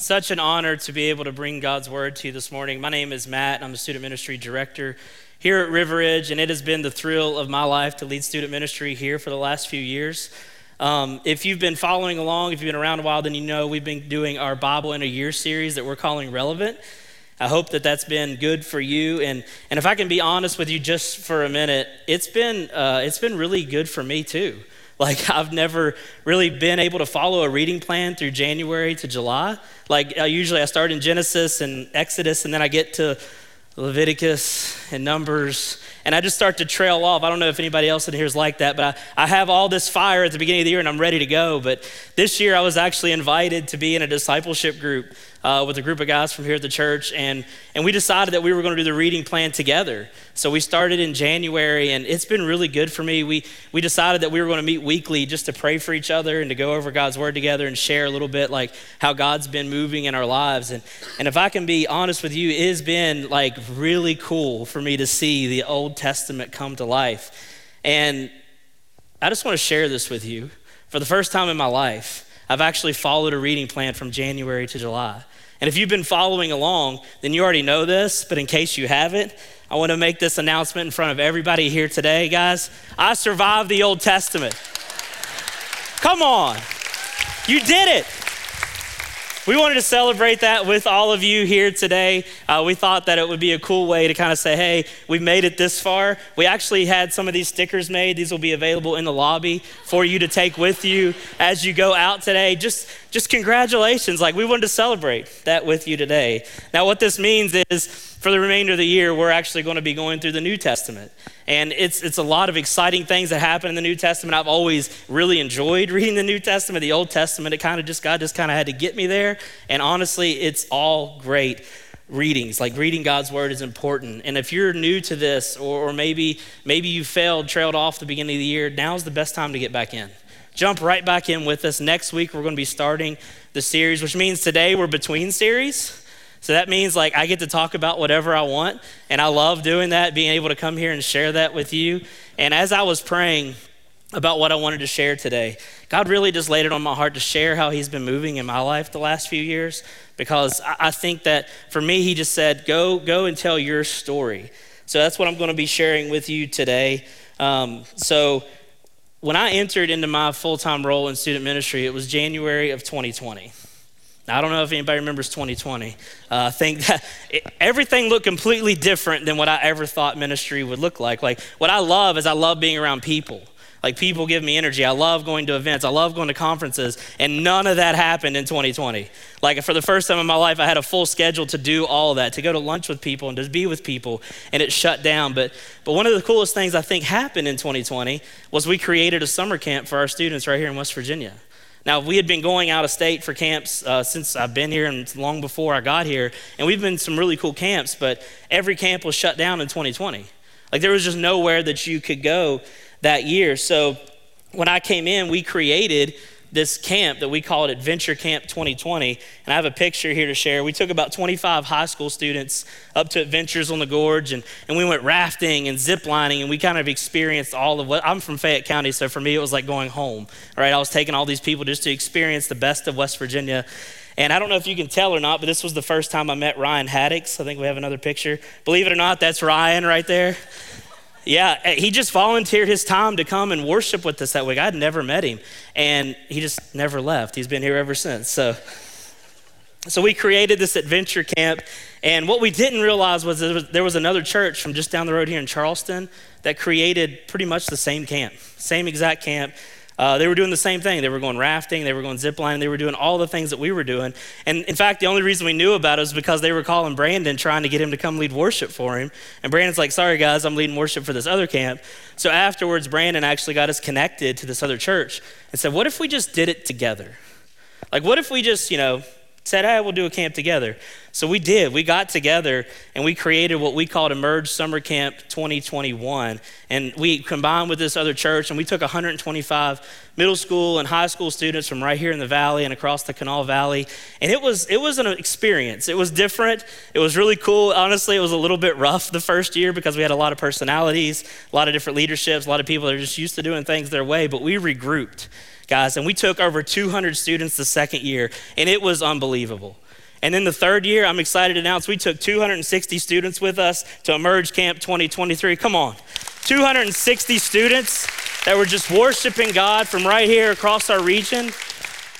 Such an honor to be able to bring God's word to you this morning. My name is Matt, and I'm the student ministry director here at River Ridge, and it has been the thrill of my life to lead student ministry here for the last few years. Um, if you've been following along, if you've been around a while, then you know we've been doing our Bible in a Year series that we're calling Relevant. I hope that that's been good for you. And, and if I can be honest with you just for a minute, it's been, uh, it's been really good for me too. Like, I've never really been able to follow a reading plan through January to July. Like, uh, usually I start in Genesis and Exodus, and then I get to Leviticus and Numbers, and I just start to trail off. I don't know if anybody else in here is like that, but I, I have all this fire at the beginning of the year and I'm ready to go. But this year I was actually invited to be in a discipleship group uh, with a group of guys from here at the church, and, and we decided that we were going to do the reading plan together. So we started in January, and it's been really good for me. We, we decided that we were going to meet weekly just to pray for each other and to go over God's word together and share a little bit like how God's been moving in our lives. And, and if I can be honest with you, it has been like really cool for me to see the Old Testament come to life. And I just want to share this with you. For the first time in my life, I've actually followed a reading plan from January to July. And if you've been following along, then you already know this, but in case you haven't, I want to make this announcement in front of everybody here today, guys. I survived the Old Testament. Come on. You did it. We wanted to celebrate that with all of you here today. Uh, we thought that it would be a cool way to kind of say, hey, we've made it this far. We actually had some of these stickers made. These will be available in the lobby for you to take with you as you go out today. Just, just congratulations. Like, we wanted to celebrate that with you today. Now, what this means is, for the remainder of the year, we're actually going to be going through the New Testament. And it's, it's a lot of exciting things that happen in the New Testament. I've always really enjoyed reading the New Testament. The Old Testament, it kind of just, God just kind of had to get me there. And honestly, it's all great readings. Like reading God's word is important. And if you're new to this, or, or maybe, maybe you failed, trailed off the beginning of the year, now's the best time to get back in. Jump right back in with us. Next week, we're going to be starting the series, which means today we're between series. So that means like I get to talk about whatever I want. And I love doing that, being able to come here and share that with you. And as I was praying about what I wanted to share today, God really just laid it on my heart to share how He's been moving in my life the last few years. Because I think that for me, He just said, go, go and tell your story. So that's what I'm going to be sharing with you today. Um, so when I entered into my full time role in student ministry, it was January of 2020. Now, I don't know if anybody remembers 2020. Uh, I think that it, everything looked completely different than what I ever thought ministry would look like. Like, what I love is I love being around people. Like, people give me energy. I love going to events. I love going to conferences. And none of that happened in 2020. Like, for the first time in my life, I had a full schedule to do all that, to go to lunch with people and to be with people, and it shut down. But, but one of the coolest things I think happened in 2020 was we created a summer camp for our students right here in West Virginia. Now, we had been going out of state for camps uh, since I've been here and long before I got here, and we've been some really cool camps, but every camp was shut down in 2020. Like, there was just nowhere that you could go that year. So, when I came in, we created this camp that we call it Adventure Camp 2020. And I have a picture here to share. We took about 25 high school students up to Adventures on the Gorge, and, and we went rafting and zip lining, and we kind of experienced all of what I'm from Fayette County, so for me, it was like going home. Right? I was taking all these people just to experience the best of West Virginia. And I don't know if you can tell or not, but this was the first time I met Ryan Haddix. I think we have another picture. Believe it or not, that's Ryan right there. Yeah, eh, he just volunteered his time to come and worship with us that week. I'd never met him, and he just never left. He's been here ever since. So, so we created this adventure camp, and what we didn't realize was there was, there was another church from just down the road here in Charleston that created pretty much the same camp, same exact camp. Uh, they were doing the same thing. They were going rafting, they were going ziplining, they were doing all the things that we were doing. And in fact, the only reason we knew about it was because they were calling Brandon trying to get him to come lead worship for him. And Brandon's like, sorry guys, I'm leading worship for this other camp. So afterwards, Brandon actually got us connected to this other church and said, what if we just did it together? Like, what if we just, you know, said, hey, we'll do a camp together. So we did. We got together and we created what we called Emerge Summer Camp 2021. And we combined with this other church and we took 125 middle school and high school students from right here in the valley and across the Kanawha Valley. And it was, it was an experience. It was different. It was really cool. Honestly, it was a little bit rough the first year because we had a lot of personalities, a lot of different leaderships, a lot of people that are just used to doing things their way, but we regrouped guys, and we took over 200 students the second year, and it was unbelievable. And then the third year, I'm excited to announce we took 260 students with us to Emerge Camp 2023. Come on. 260 students that were just worshiping God from right here across our region.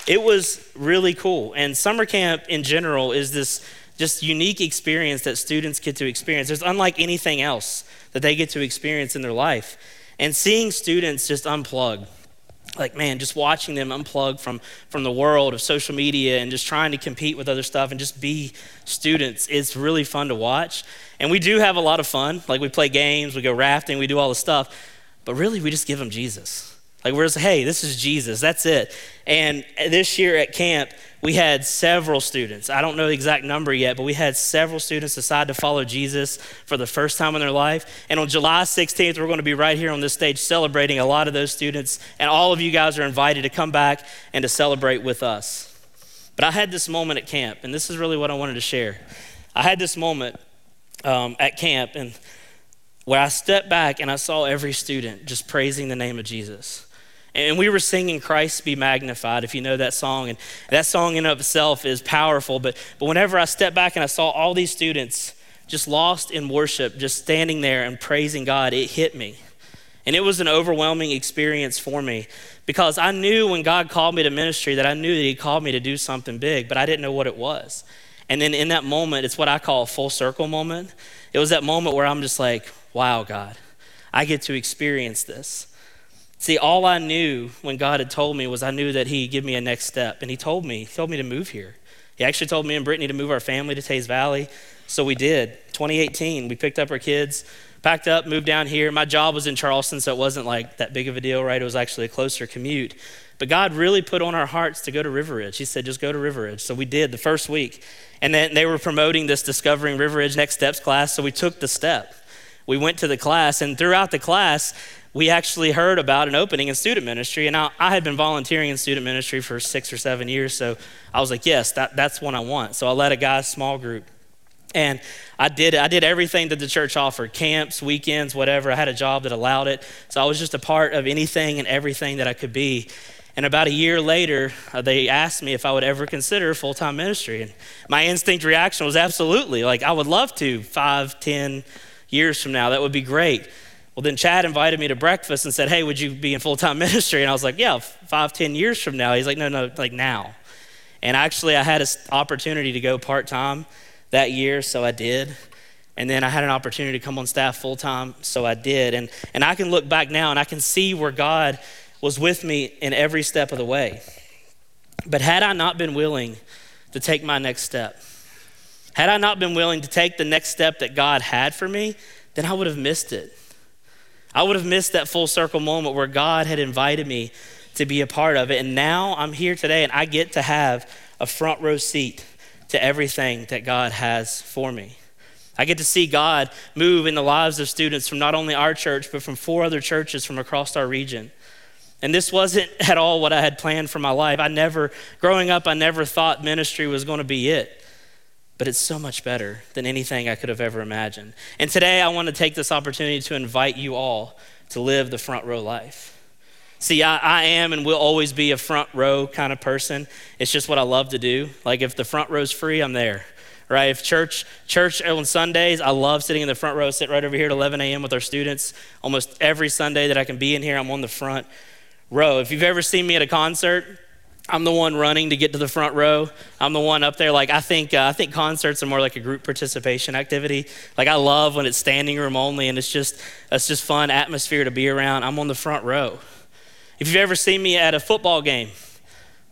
It was really cool. And summer camp in general is this just unique experience that students get to experience. It's unlike anything else that they get to experience in their life. And seeing students just unplug like man just watching them unplug from from the world of social media and just trying to compete with other stuff and just be students it's really fun to watch. And we do have a lot of fun. Like we play games we go rafting we do all the stuff. But really we just give them jesus like we're just, hey, this is Jesus. That's it. And this year at camp, we had several students. I don't know the exact number yet, but we had several students decide to follow Jesus for the first time in their life. And on July 16th, we're going to be right here on this stage celebrating a lot of those students. And all of you guys are invited to come back and to celebrate with us. But I had this moment at camp, and this is really what I wanted to share. I had this moment um, at camp, and where I stepped back and I saw every student just praising the name of Jesus. And we were singing Christ be magnified, if you know that song. And that song in of itself is powerful. But, but whenever I stepped back and I saw all these students just lost in worship, just standing there and praising God, it hit me. And it was an overwhelming experience for me because I knew when God called me to ministry that I knew that He called me to do something big, but I didn't know what it was. And then in that moment, it's what I call a full circle moment. It was that moment where I'm just like, wow, God, I get to experience this. See, all I knew when God had told me was I knew that He'd give me a next step. And He told me, He told me to move here. He actually told me and Brittany to move our family to Teays Valley. So we did. 2018, we picked up our kids, packed up, moved down here. My job was in Charleston, so it wasn't like that big of a deal, right? It was actually a closer commute. But God really put on our hearts to go to River Ridge. He said, just go to River Ridge. So we did the first week. And then they were promoting this Discovering River Ridge Next Steps class, so we took the step. We went to the class, and throughout the class, we actually heard about an opening in student ministry. And I, I, had been volunteering in student ministry for six or seven years. So I was like, yes, that, that's what I want. So I led a guy's small group. And I did I did everything that the church offered camps, weekends, whatever. I had a job that allowed it. So I was just a part of anything and everything that I could be. And about a year later, uh, they asked me if I would ever consider full time ministry. And my instinct reaction was absolutely like, I would love to, five, ten years from now. That would be great. Well, then Chad invited me to breakfast and said, Hey, would you be in full time ministry? And I was like, Yeah, five, ten years from now. He's like, No, no, like now. And actually, I had an opportunity to go part time that year, so I did. And then I had an opportunity to come on staff full time, so I did. And, and I can look back now and I can see where God was with me in every step of the way. But had I not been willing to take my next step, had I not been willing to take the next step that God had for me, then I would have missed it. I would have missed that full circle moment where God had invited me to be a part of it. And now I'm here today and I get to have a front row seat to everything that God has for me. I get to see God move in the lives of students from not only our church, but from four other churches from across our region. And this wasn't at all what I had planned for my life. I never, growing up, I never thought ministry was going to be it but it's so much better than anything I could have ever imagined. And today I want to take this opportunity to invite you all to live the front row life. See, I, I, am and will always be a front row kind of person. It's just what I love to do. Like if the front row's free, I'm there. Right? If church, church on Sundays, I love sitting in the front row, sit right over here at 11 a.m. with our students. Almost every Sunday that I can be in here, I'm on the front row. If you've ever seen me at a concert, I'm the one running to get to the front row. I'm the one up there. Like I think, uh, I think concerts are more like a group participation activity. Like I love when it's standing room only, and it's just, it's just fun atmosphere to be around. I'm on the front row. If you've ever seen me at a football game,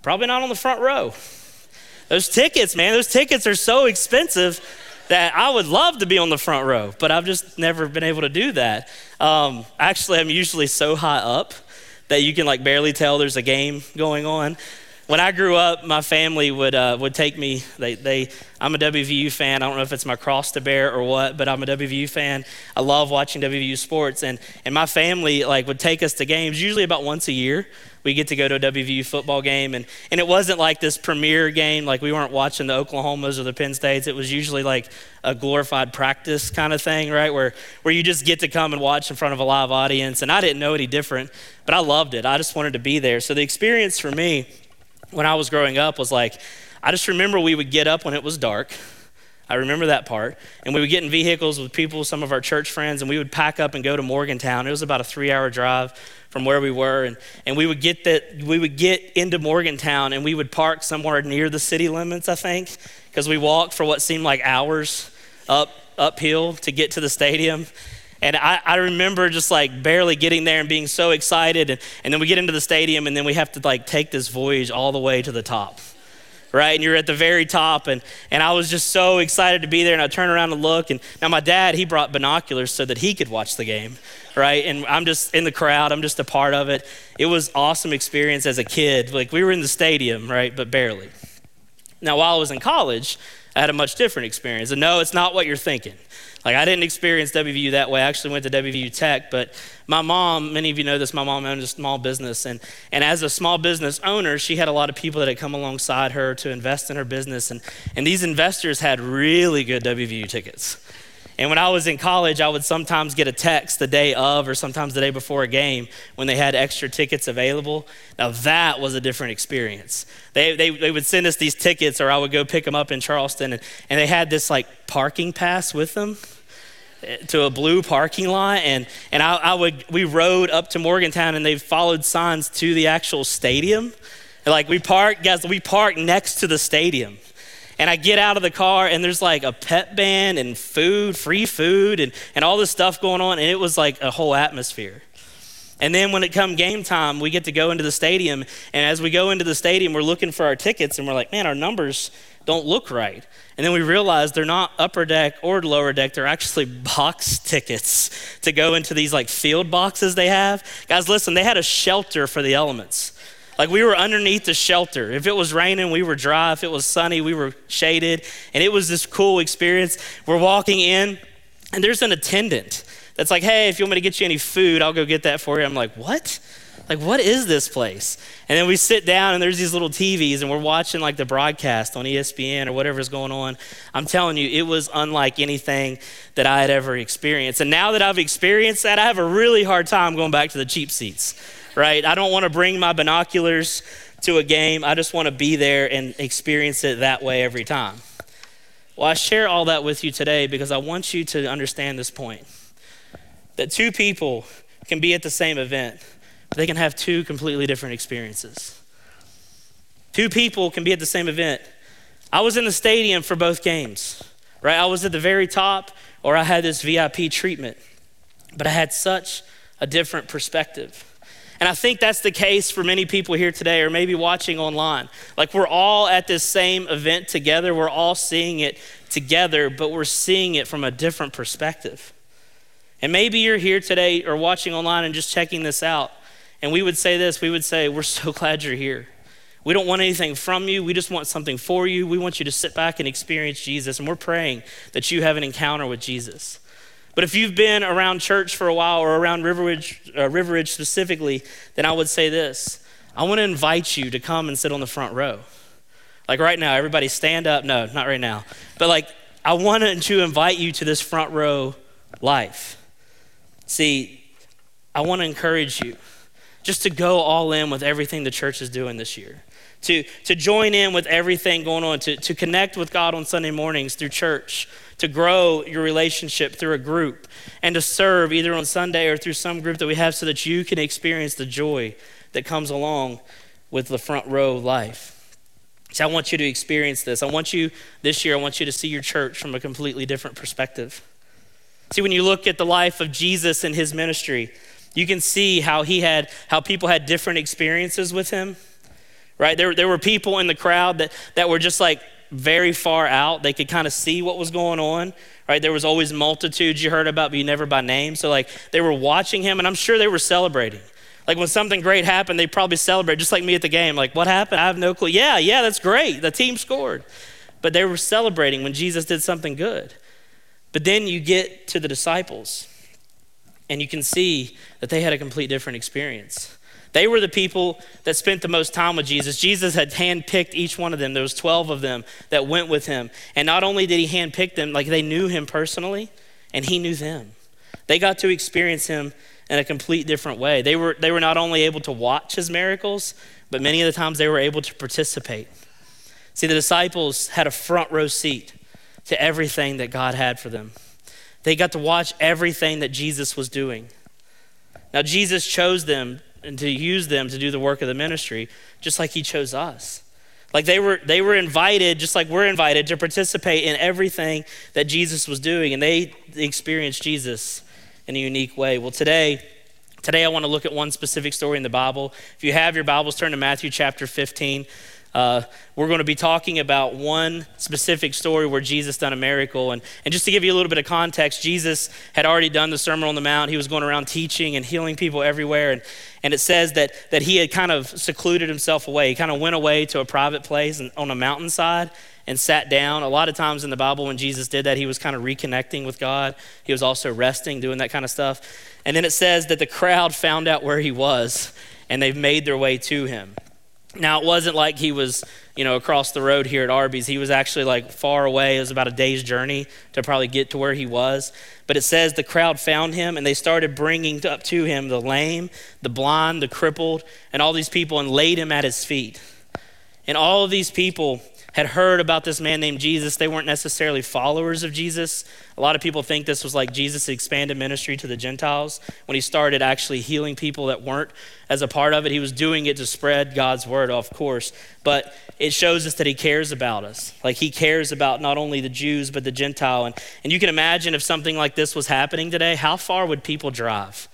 probably not on the front row. Those tickets, man, those tickets are so expensive that I would love to be on the front row, but I've just never been able to do that. Um, actually, I'm usually so high up that you can like barely tell there's a game going on. When I grew up, my family would, uh, would take me, they, they, I'm a WVU fan. I don't know if it's my cross to bear or what, but I'm a WVU fan. I love watching WVU sports. And, and my family like would take us to games usually about once a year. We get to go to a WVU football game. And, and it wasn't like this premier game, like we weren't watching the Oklahomas or the Penn States. It was usually like a glorified practice kind of thing, right? Where, where you just get to come and watch in front of a live audience. And I didn't know any different, but I loved it. I just wanted to be there. So the experience for me, when I was growing up was like, I just remember we would get up when it was dark. I remember that part. And we would get in vehicles with people, some of our church friends, and we would pack up and go to Morgantown. It was about a three hour drive from where we were. And, and we would get that we would get into Morgantown and we would park somewhere near the city limits, I think, because we walked for what seemed like hours up uphill to get to the stadium. And I, I, remember just like barely getting there and being so excited. And, and then we get into the stadium and then we have to like take this voyage all the way to the top. Right? And you're at the very top. And, and I was just so excited to be there. And I turn around and look. And now my dad, he brought binoculars so that he could watch the game. Right? And I'm just in the crowd. I'm just a part of it. It was awesome experience as a kid. Like we were in the stadium, right? But barely. Now, while I was in college, I had a much different experience. And no, it's not what you're thinking. Like, I didn't experience WVU that way. I actually went to WVU Tech, but my mom, many of you know this, my mom owned a small business. And, and as a small business owner, she had a lot of people that had come alongside her to invest in her business. And, and these investors had really good WVU tickets. And when I was in college, I would sometimes get a text the day of or sometimes the day before a game when they had extra tickets available. Now, that was a different experience. They, they, they would send us these tickets, or I would go pick them up in Charleston, and, and they had this like parking pass with them eh, to a blue parking lot and, and I, I, would we rode up to morgantown and they followed signs to the actual stadium like we parked guys we parked next to the stadium and I get out of the car and there's like a pep band and food, free food, and, and all this stuff going on. And it was like a whole atmosphere. And then when it come game time, we get to go into the stadium. And as we go into the stadium, we're looking for our tickets and we're like, man, our numbers don't look right. And then we realize they're not upper deck or lower deck, they're actually box tickets to go into these like field boxes they have. Guys, listen, they had a shelter for the elements. Like we were underneath the shelter. If it was raining, we were dry. If it was sunny, we were shaded. And it was this cool experience. We're walking in, and there's an attendant that's like, hey, if you want me to get you any food, I'll go get that for you. I'm like, what? Like, what is this place? And then we sit down, and there's these little TVs, and we're watching like the broadcast on ESPN or whatever's going on. I'm telling you, it was unlike anything that I had ever experienced. And now that I've experienced that, I have a really hard time going back to the cheap seats right? I don't want to bring my binoculars to a game. I just want to be there and experience it that way every time. Well, I share all that with you today because I want you to understand this point that two people can be at the same event, but they can have two completely different experiences. Two people can be at the same event. I was in the stadium for both games, right? I was at the very top, or I had this VIP treatment, but I had such a different perspective. And I think that's the case for many people here today, or maybe watching online. Like we're all at this same event together, we're all seeing it together, but we're seeing it from a different perspective. And maybe you're here today or watching online and just checking this out. And we would say this we would say, We're so glad you're here. We don't want anything from you. We just want something for you. We want you to sit back and experience Jesus. And we're praying that you have an encounter with Jesus. But if you've been around church for a while or around uh, River Ridge specifically, then I would say this I want to invite you to come and sit on the front row. Like right now, everybody stand up. No, not right now. But like, I wanted to invite you to this front row life. See, I want to encourage you just to go all in with everything the church is doing this year. To, to join in with everything going on, to, to connect with God on Sunday mornings through church, to grow your relationship through a group and to serve either on Sunday or through some group that we have so that you can experience the joy that comes along with the front row life. So I want you to experience this. I want you this year, I want you to see your church from a completely different perspective. See, when you look at the life of Jesus and his ministry, you can see how he had, how people had different experiences with him. Right? There, there were people in the crowd that, that were just like very far out. They could kind of see what was going on, right? There was always multitudes you heard about, but you never by name. So, like, they were watching him, and I'm sure they were celebrating. Like when something great happened, they probably celebrate, just like me at the game. Like, what happened? I have no clue. Yeah, yeah, that's great. The team scored. But they were celebrating when Jesus did something good. But then you get to the disciples, and you can see that they had a complete different experience. They were the people that spent the most time with Jesus. Jesus had handpicked each one of them. There was 12 of them that went with him. And not only did he handpick them, like they knew him personally, and he knew them. They got to experience him in a complete different way. They were, they were not only able to watch his miracles, but many of the times they were able to participate. See, the disciples had a front row seat to everything that God had for them. They got to watch everything that Jesus was doing. Now, Jesus chose them and to use them to do the work of the ministry, just like he chose us. Like they were, they were invited, just like we're invited, to participate in everything that Jesus was doing, and they experienced Jesus in a unique way. Well, today, today I want to look at one specific story in the Bible. If you have your Bibles, turn to Matthew chapter 15. Uh, we're going to be talking about one specific story where Jesus done a miracle. And, and just to give you a little bit of context, Jesus had already done the Sermon on the Mount. He was going around teaching and healing people everywhere. And, and it says that, that he had kind of secluded himself away. He kind of went away to a private place and, on a mountainside and sat down. A lot of times in the Bible, when Jesus did that, he was kind of reconnecting with God. He was also resting, doing that kind of stuff. And then it says that the crowd found out where he was and they made their way to him. Now, it wasn't like he was, you know, across the road here at Arby's. He was actually like far away. It was about a day's journey to probably get to where he was. But it says the crowd found him and they started bringing up to him the lame, the blind, the crippled, and all these people and laid him at his feet. And all of these people had heard about this man named Jesus. They weren't necessarily followers of Jesus. A lot of people think this was like Jesus' expanded ministry to the Gentiles when he started actually healing people that weren't as a part of it. He was doing it to spread God's word, of course, but it shows us that he cares about us. Like he cares about not only the Jews, but the Gentile. And, and you can imagine if something like this was happening today, how far would people drive?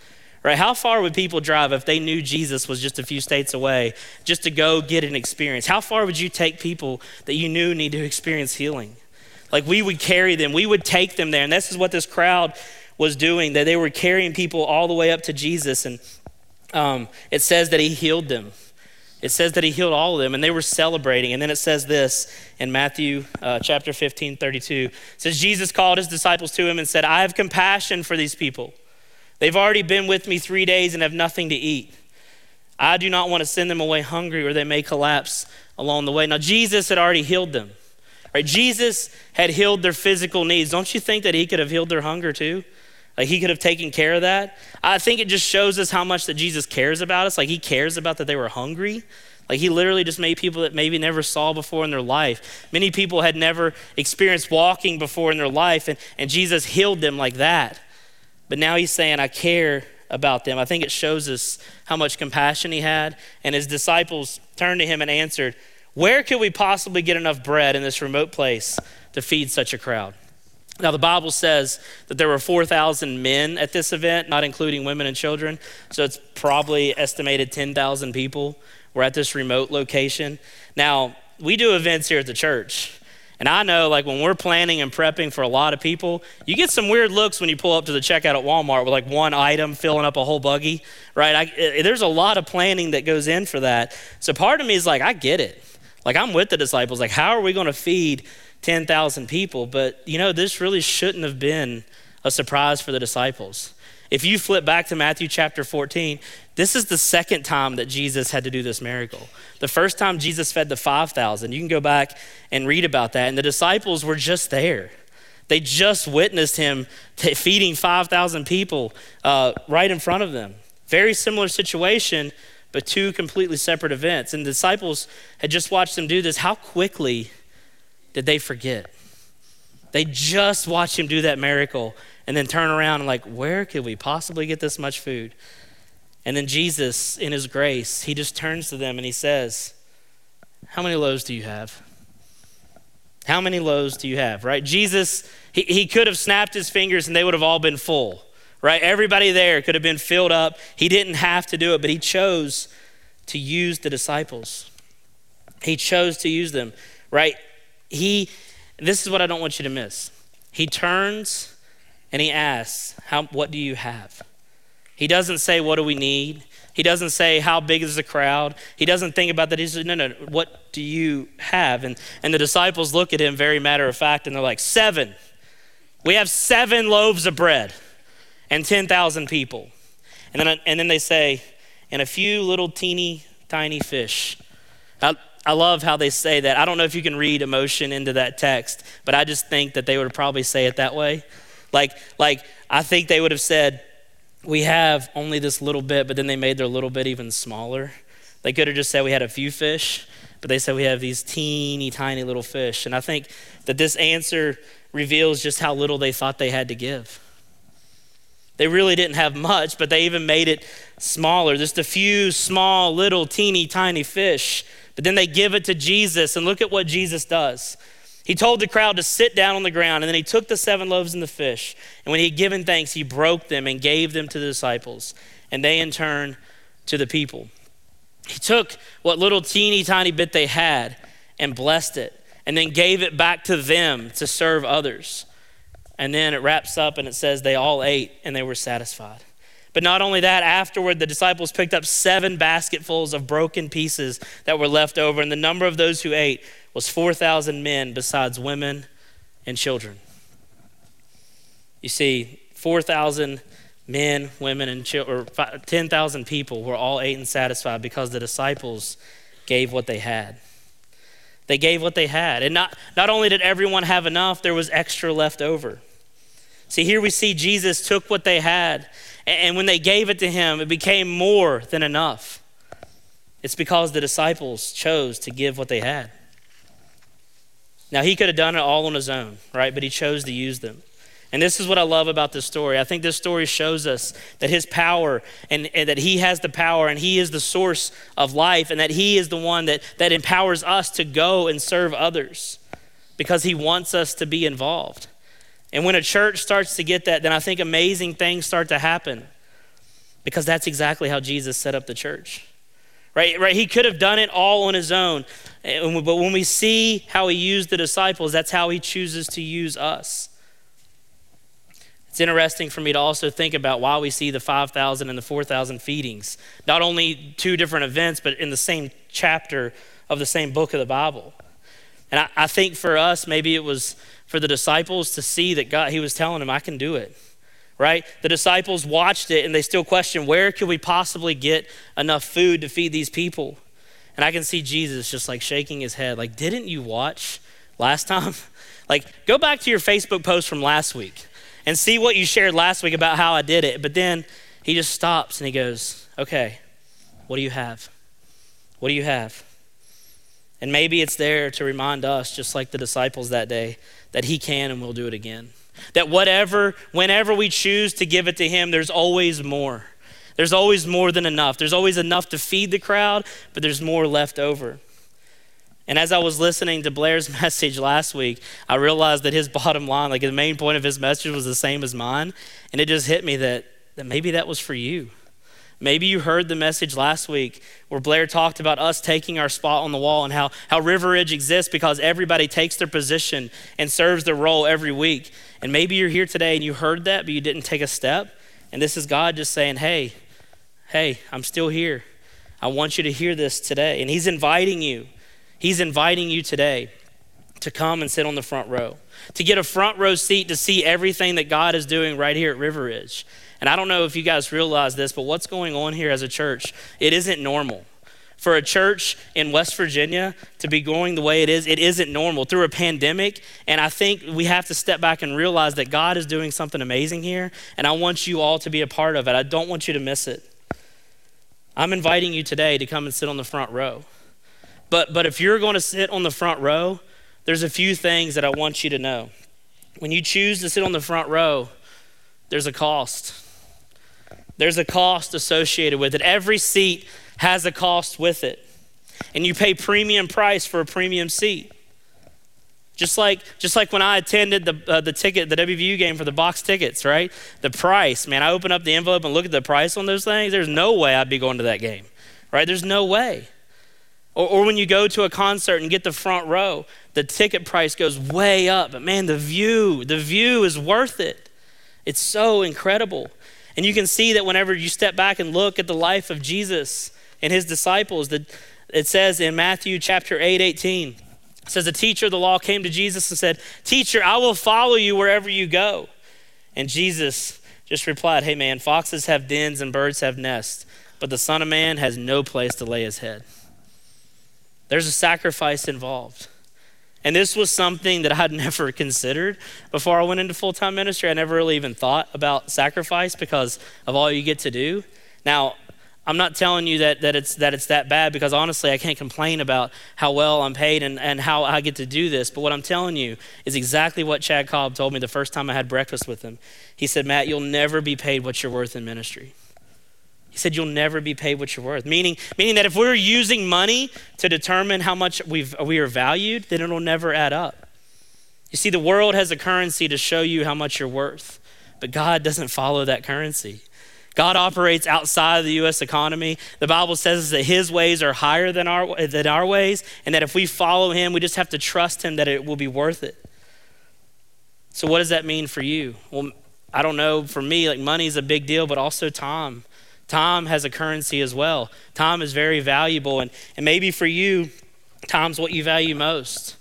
Right? How far would people drive if they knew Jesus was just a few states away just to go get an experience? How far would you take people that you knew need to experience healing? Like we would carry them, we would take them there. And this is what this crowd was doing, that they were carrying people all the way up to Jesus. And um, it says that he healed them. It says that he healed all of them, and they were celebrating. And then it says this in Matthew uh, chapter 15, 32. It says, Jesus called his disciples to him and said, I have compassion for these people They've already been with me three days and have nothing to eat. I do not want to send them away hungry or they may collapse along the way. Now, Jesus had already healed them. Right? Jesus had healed their physical needs. Don't you think that he could have healed their hunger too? Like he could have taken care of that. I think it just shows us how much that Jesus cares about us. Like he cares about that they were hungry. Like he literally just made people that maybe never saw before in their life. Many people had never experienced walking before in their life, and, and Jesus healed them like that. But now he's saying, I care about them. I think it shows us how much compassion he had. And his disciples turned to him and answered, Where could we possibly get enough bread in this remote place to feed such a crowd? Now, the Bible says that there were 4,000 men at this event, not including women and children. So it's probably estimated 10,000 people were at this remote location. Now, we do events here at the church. And I know, like, when we're planning and prepping for a lot of people, you get some weird looks when you pull up to the checkout at Walmart with like one item filling up a whole buggy, right? I, it, there's a lot of planning that goes in for that. So part of me is like, I get it. Like, I'm with the disciples. Like, how are we going to feed 10,000 people? But, you know, this really shouldn't have been a surprise for the disciples. If you flip back to Matthew chapter 14, this is the second time that Jesus had to do this miracle. The first time Jesus fed the 5,000, you can go back and read about that. And the disciples were just there. They just witnessed him feeding 5,000 people uh, right in front of them. Very similar situation, but two completely separate events. And the disciples had just watched him do this. How quickly did they forget? They just watched him do that miracle and then turn around and, like, where could we possibly get this much food? And then Jesus, in his grace, he just turns to them and he says, How many loaves do you have? How many loaves do you have? Right? Jesus, he, he could have snapped his fingers and they would have all been full. Right? Everybody there could have been filled up. He didn't have to do it, but he chose to use the disciples. He chose to use them. Right? He, this is what I don't want you to miss. He turns and he asks, How, What do you have? He doesn't say, What do we need? He doesn't say, How big is the crowd? He doesn't think about that. He says, No, no, what do you have? And, and the disciples look at him very matter of fact and they're like, Seven. We have seven loaves of bread and 10,000 people. And then, and then they say, And a few little teeny tiny fish. I, I love how they say that. I don't know if you can read emotion into that text, but I just think that they would probably say it that way. Like, like I think they would have said, we have only this little bit, but then they made their little bit even smaller. They could have just said we had a few fish, but they said we have these teeny tiny little fish. And I think that this answer reveals just how little they thought they had to give. They really didn't have much, but they even made it smaller. Just a few small, little, teeny tiny fish. But then they give it to Jesus, and look at what Jesus does. He told the crowd to sit down on the ground, and then he took the seven loaves and the fish. And when he had given thanks, he broke them and gave them to the disciples, and they in turn to the people. He took what little teeny tiny bit they had and blessed it, and then gave it back to them to serve others. And then it wraps up and it says they all ate and they were satisfied. But not only that, afterward, the disciples picked up seven basketfuls of broken pieces that were left over, and the number of those who ate was 4,000 men, besides women and children. You see, 4,000 men, women, and children, or 10,000 people were all ate and satisfied because the disciples gave what they had. They gave what they had. And not, not only did everyone have enough, there was extra left over. See, here we see Jesus took what they had and when they gave it to him, it became more than enough. It's because the disciples chose to give what they had. Now, he could have done it all on his own, right? But he chose to use them. And this is what I love about this story. I think this story shows us that his power and, and, that he has the power and he is the source of life and that he is the one that, that empowers us to go and serve others because he wants us to be involved. And when a church starts to get that, then I think amazing things start to happen because that's exactly how Jesus set up the church. Right, right. He could have done it all on his own. But when we see how he used the disciples, that's how he chooses to use us. It's interesting for me to also think about why we see the 5,000 and the 4,000 feedings. Not only two different events, but in the same chapter of the same book of the Bible. And I, I think for us, maybe it was for the disciples to see that God, he was telling them, I can do it. Right? The disciples watched it and they still question, where could we possibly get enough food to feed these people? And I can see Jesus just like shaking his head, like, didn't you watch last time? like, go back to your Facebook post from last week and see what you shared last week about how I did it. But then he just stops and he goes, okay, what do you have? What do you have? And maybe it's there to remind us, just like the disciples that day, that He can and will do it again. That whatever, whenever we choose to give it to Him, there's always more. There's always more than enough. There's always enough to feed the crowd, but there's more left over. And as I was listening to Blair's message last week, I realized that his bottom line, like the main point of his message, was the same as mine. And it just hit me that, that maybe that was for you. Maybe you heard the message last week where Blair talked about us taking our spot on the wall and how, how River Ridge exists because everybody takes their position and serves their role every week. And maybe you're here today and you heard that, but you didn't take a step. And this is God just saying, hey, hey, I'm still here. I want you to hear this today. And He's inviting you. He's inviting you today to come and sit on the front row, to get a front row seat to see everything that God is doing right here at River Ridge. And I don't know if you guys realize this, but what's going on here as a church, it isn't normal. For a church in West Virginia to be going the way it is, it isn't normal through a pandemic. And I think we have to step back and realize that God is doing something amazing here. And I want you all to be a part of it. I don't want you to miss it. I'm inviting you today to come and sit on the front row. But, but if you're going to sit on the front row, there's a few things that I want you to know. When you choose to sit on the front row, there's a cost. There's a cost associated with it. Every seat has a cost with it. And you pay premium price for a premium seat. Just like, just like when I attended the, uh, the ticket, the WVU game for the box tickets, right? The price, man, I open up the envelope and look at the price on those things. There's no way I'd be going to that game, right? There's no way. Or, or when you go to a concert and get the front row, the ticket price goes way up. But man, the view, the view is worth it. It's so incredible. And you can see that whenever you step back and look at the life of Jesus and his disciples, that it says in Matthew chapter 8, 18, it says, The teacher of the law came to Jesus and said, Teacher, I will follow you wherever you go. And Jesus just replied, Hey man, foxes have dens and birds have nests, but the Son of Man has no place to lay his head. There's a sacrifice involved. And this was something that I had never considered before I went into full time ministry. I never really even thought about sacrifice because of all you get to do. Now, I'm not telling you that, that, it's, that it's that bad because honestly, I can't complain about how well I'm paid and, and how I get to do this. But what I'm telling you is exactly what Chad Cobb told me the first time I had breakfast with him. He said, Matt, you'll never be paid what you're worth in ministry. He said, You'll never be paid what you're worth. Meaning, meaning that if we're using money to determine how much we've, we are valued, then it'll never add up. You see, the world has a currency to show you how much you're worth, but God doesn't follow that currency. God operates outside of the U.S. economy. The Bible says that His ways are higher than our, than our ways, and that if we follow Him, we just have to trust Him that it will be worth it. So, what does that mean for you? Well, I don't know. For me, like money is a big deal, but also time. Time has a currency as well. Time is very valuable, and, and maybe for you, time's what you value most.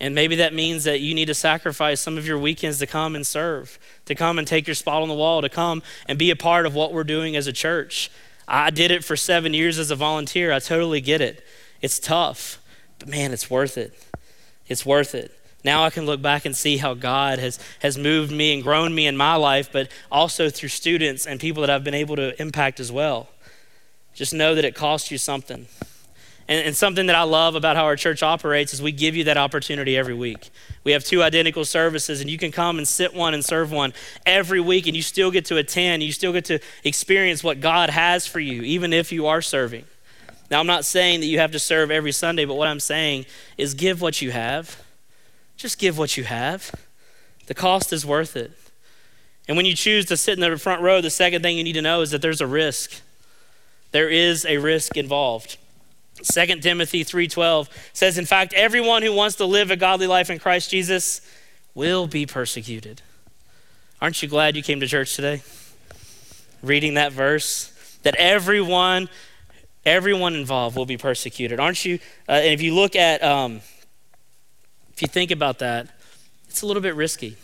And maybe that means that you need to sacrifice some of your weekends to come and serve, to come and take your spot on the wall, to come and be a part of what we're doing as a church. I did it for seven years as a volunteer. I totally get it. It's tough, but man, it's worth it. It's worth it. Now I can look back and see how God has, has moved me and grown me in my life, but also through students and people that I've been able to impact as well. Just know that it costs you something. And, and, something that I love about how our church operates is we give you that opportunity every week. We have two identical services, and you can come and sit one and serve one every week, and you still get to attend. You still get to experience what God has for you, even if you are serving. Now, I'm not saying that you have to serve every Sunday, but what I'm saying is give what you have. Just give what you have. The cost is worth it. And when you choose to sit in the front row, the second thing you need to know is that there's a risk. There is a risk involved. 2 Timothy 3:12 says in fact everyone who wants to live a godly life in Christ Jesus will be persecuted. Aren't you glad you came to church today? Reading that verse that everyone everyone involved will be persecuted. Aren't you uh, and if you look at um, if you think about that, it's a little bit risky.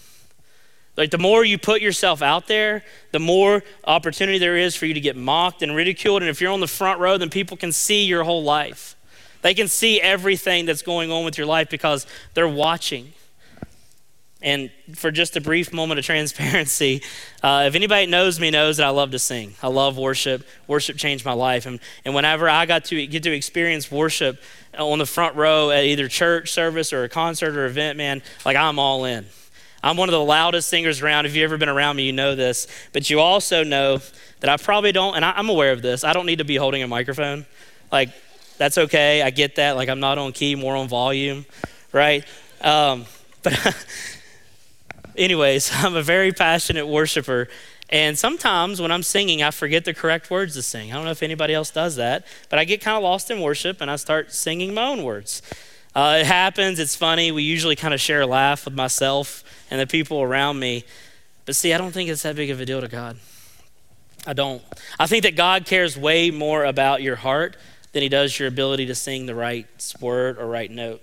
Like the more you put yourself out there, the more opportunity there is for you to get mocked and ridiculed. And if you're on the front row, then people can see your whole life. They can see everything that's going on with your life because they're watching. And for just a brief moment of transparency, uh, if anybody knows me, knows that I love to sing. I love worship. Worship changed my life. And, and whenever I got to get to experience worship on the front row at either church service or a concert or event, man, like I'm all in. I'm one of the loudest singers around. If you've ever been around me, you know this. But you also know that I probably don't, and I, am aware of this, I don't need to be holding a microphone. Like, that's okay. I get that. Like, I'm not on key, more on volume, right? Um, but, anyways, I'm a very passionate worshiper. And sometimes when I'm singing, I forget the correct words to sing. I don't know if anybody else does that, but I get kind of lost in worship and I start singing my own words. Uh, it happens, it's funny. We usually kind of share a laugh with myself and the people around me. But see, I don't think it's that big of a deal to God. I don't. I think that God cares way more about your heart than he does your ability to sing the right word or right note.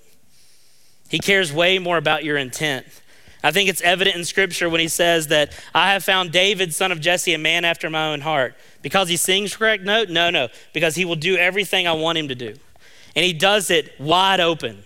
He cares way more about your intent. I think it's evident in Scripture when he says that I have found David, son of Jesse, a man after my own heart. Because he sings correct note? No, no. Because he will do everything I want him to do. And he does it wide open.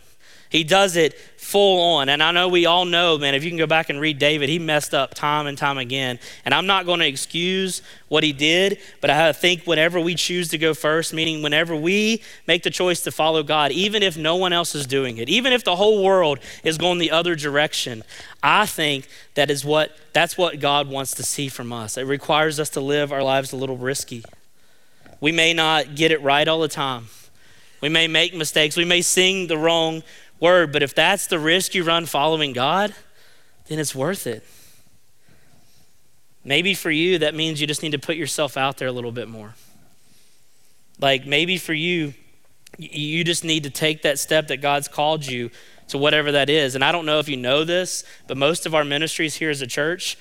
He does it full on. And I know we all know, man, if you can go back and read David, he messed up time and time again. And I'm not going to excuse what he did, but I think whenever we choose to go first, meaning whenever we make the choice to follow God, even if no one else is doing it, even if the whole world is going the other direction, I think that is what that's what God wants to see from us. It requires us to live our lives a little risky. We may not get it right all the time. We may make mistakes. We may sing the wrong word. But if that's the risk you run following God, then it's worth it. Maybe for you, that means you just need to put yourself out there a little bit more. Like maybe for you, you just need to take that step that God's called you to whatever that is. And I don't know if you know this, but most of our ministries here as a church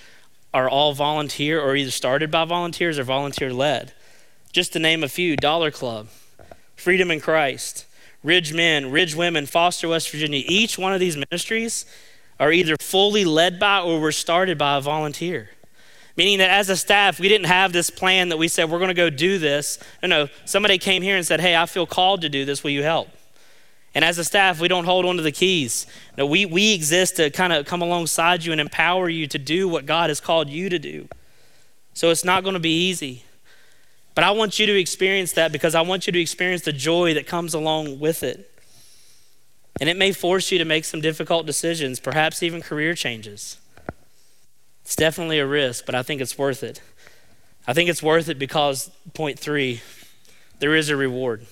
are all volunteer or either started by volunteers or volunteer led. Just to name a few Dollar Club, Freedom in Christ, Ridge Men, Ridge Women, Foster West Virginia. Each one of these ministries are either fully led by or were started by a volunteer. Meaning that as a staff, we didn't have this plan that we said, we're going to go do this. No, no, somebody came here and said, hey, I feel called to do this. Will you help? And as a staff, we don't hold on to the keys. No, we, we exist to kind of come alongside you and empower you to do what God has called you to do. So it's not going to be easy. But I want you to experience that because I want you to experience the joy that comes along with it. And it may force you to make some difficult decisions, perhaps even career changes. It's definitely a risk, but I think it's worth it. I think it's worth it because, point three, there is a reward.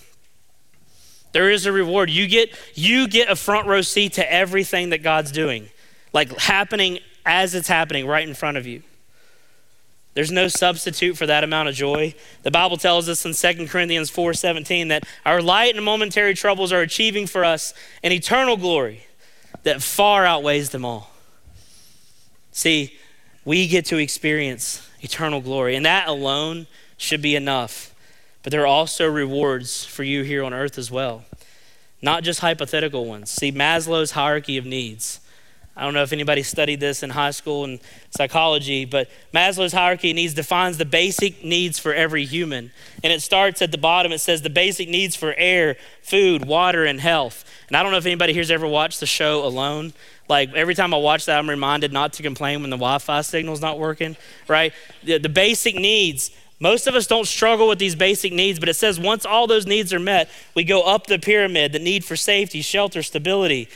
There is a reward. You get you get a front row seat to everything that God's doing. Like happening as it's happening right in front of you. There's no substitute for that amount of joy. The Bible tells us in 2 Corinthians 4:17 that our light and momentary troubles are achieving for us an eternal glory that far outweighs them all. See, we get to experience eternal glory, and that alone should be enough but there are also rewards for you here on earth as well, not just hypothetical ones. See, Maslow's hierarchy of needs. I don't know if anybody studied this in high school in psychology, but Maslow's hierarchy of needs defines the basic needs for every human. And it starts at the bottom. It says the basic needs for air, food, water, and health. And I don't know if anybody here's ever watched the show Alone. Like every time I watch that, I'm reminded not to complain when the Wi Fi signal's not working, right? The, the basic needs most of us don't struggle with these basic needs, but it says once all those needs are met, we go up the pyramid the need for safety, shelter, stability,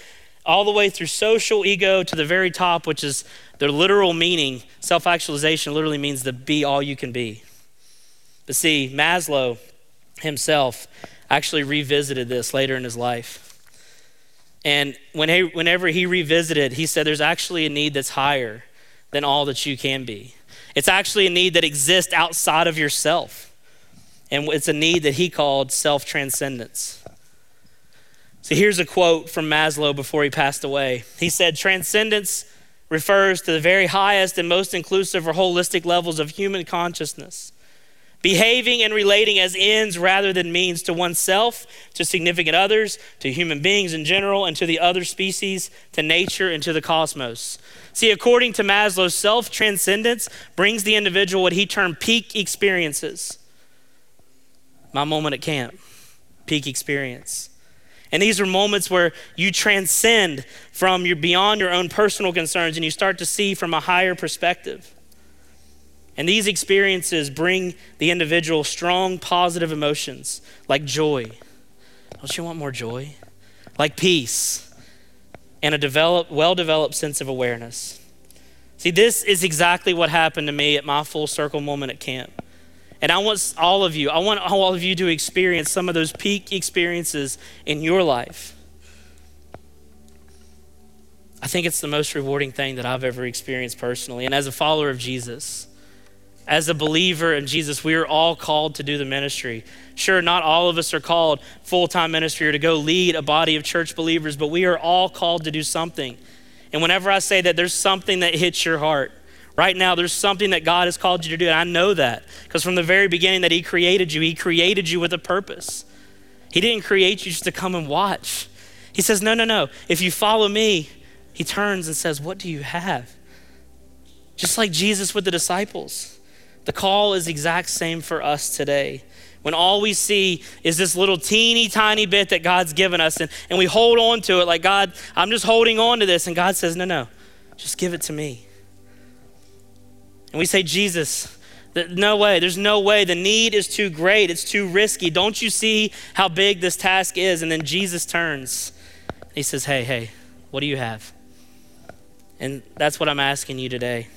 all the way through social ego to the very top, which is the literal meaning. Self actualization literally means to be all you can be. But see, Maslow himself actually revisited this later in his life. And when he, whenever he revisited, he said there's actually a need that's higher than all that you can be. It's actually a need that exists outside of yourself. And it's a need that he called self transcendence. So here's a quote from Maslow before he passed away. He said, Transcendence refers to the very highest and most inclusive or holistic levels of human consciousness behaving and relating as ends rather than means to oneself, to significant others, to human beings in general, and to the other species, to nature, and to the cosmos. See, according to Maslow, self transcendence brings the individual what he termed peak experiences. My moment at camp, peak experience. And these are moments where you transcend from your beyond your own personal concerns and you start to see from a higher perspective. And these experiences bring the individual strong positive emotions like joy. Don't you want more joy? Like peace and a developed, well developed sense of awareness. See, this is exactly what happened to me at my full circle moment at camp. And I want all of you, I want all of you to experience some of those peak experiences in your life. I think it's the most rewarding thing that I've ever experienced personally. And as a follower of Jesus, as a believer in Jesus, we are all called to do the ministry. Sure, not all of us are called full time ministry or to go lead a body of church believers, but we are all called to do something. And whenever I say that, there's something that hits your heart. Right now, there's something that God has called you to do. And I know that because from the very beginning that He created you, He created you with a purpose. He didn't create you just to come and watch. He says, No, no, no. If you follow me, He turns and says, What do you have? Just like Jesus with the disciples. The call is exact same for us today. When all we see is this little teeny tiny bit that God's given us, and, and we hold on to it like, God, I'm just holding on to this. And God says, No, no, just give it to me. And we say, Jesus, no way, there's no way. The need is too great, it's too risky. Don't you see how big this task is? And then Jesus turns. He says, Hey, hey, what do you have? And that's what I'm asking you today.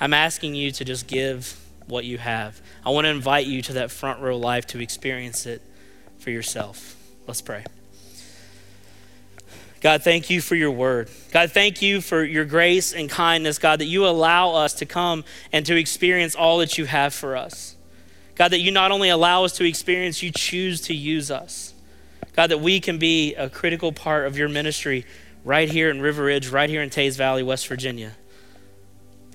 I'm asking you to just give what you have. I want to invite you to that front row life to experience it for yourself. Let's pray. God, thank you for your word. God, thank you for your grace and kindness, God, that you allow us to come and to experience all that you have for us. God, that you not only allow us to experience, you choose to use us. God, that we can be a critical part of your ministry right here in River Ridge, right here in Teays Valley, West Virginia.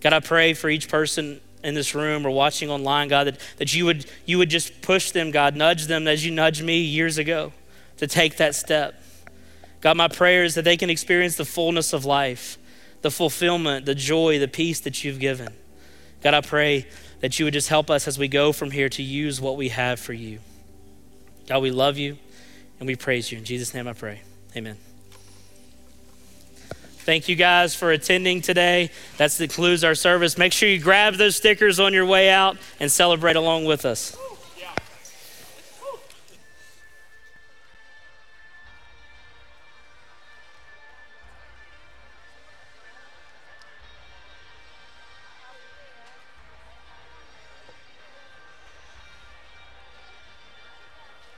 God, I pray for each person in this room or watching online, God, that, that you, would, you would just push them, God, nudge them as you nudged me years ago to take that step. God, my prayer is that they can experience the fullness of life, the fulfillment, the joy, the peace that you've given. God, I pray that you would just help us as we go from here to use what we have for you. God, we love you and we praise you. In Jesus' name I pray. Amen. Thank you guys for attending today. That concludes our service. Make sure you grab those stickers on your way out and celebrate along with us.